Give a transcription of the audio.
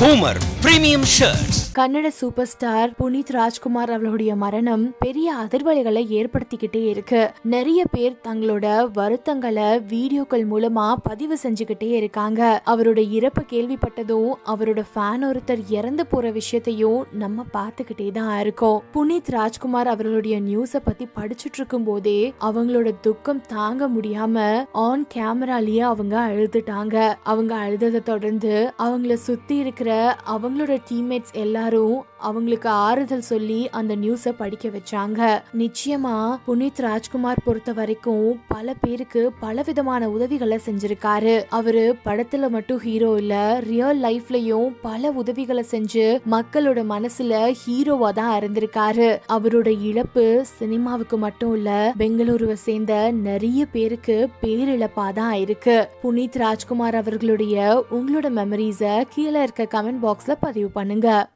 Boomer premium Shirts. Kannada super star Puneeth Rajkumar அவர்களுடைய மரணம் பெரிய அதிர்வலைகளை ஏற்படுத்திக்கிட்டே இருக்கு. நிறைய பேர் தங்களோட வருத்தங்களை வீடியோக்கள் மூலமா பதிவு செஞ்சுக்கிட்டே இருக்காங்க. அவரோட இறப்பு கேள்விப்பட்டதும் அவரோட ஃபேன் ஒருத்தர் இறந்து போற விஷயத்தையும் நம்ம பார்த்துக்கிட்டே தான் இருக்கோம். புனித் ராஜ்குமார் அவர்களுடைய நியூஸ பத்தி படிச்சுட்டு இருக்கும் போதே அவங்களோட துக்கம் தாங்க முடியாம ஆன் கேமராலேயே அவங்க அழுதுட்டாங்க. அவங்க அழுததை தொடர்ந்து அவங்கள சுத்தி இருக்கிற அவங்களோட டீம்மேட்ஸ் எல்லாரும் அவங்களுக்கு ஆறுதல் சொல்லி அந்த நியூஸ படிக்க வச்சாங்க. நிச்சயமா புனித் ராஜ்குமார் பொறுத்த வரைக்கும் பல பேருக்கு பல விதமான உதவிகளை செஞ்சிருக்காரு. அவரு படத்துல மட்டும் ஹீரோ இல்ல ரியல் லைஃப்லயும் பல உதவிகளை செஞ்சு மக்களோட மனசுல ஹீரோவா தான் இருந்திருக்காரு. அவரோட இழப்பு சினிமாவுக்கு மட்டும் இல்ல பெங்களூருவை சேர்ந்த நிறைய பேருக்கு பேரிழப்பா தான் இருக்கு. புனித் ராஜ்குமார் அவர்களுடைய உங்களோட மெமரிஸ கீழே இருக்க கமெண்ட் பாக்ஸில் பதிவு பண்ணுங்கள்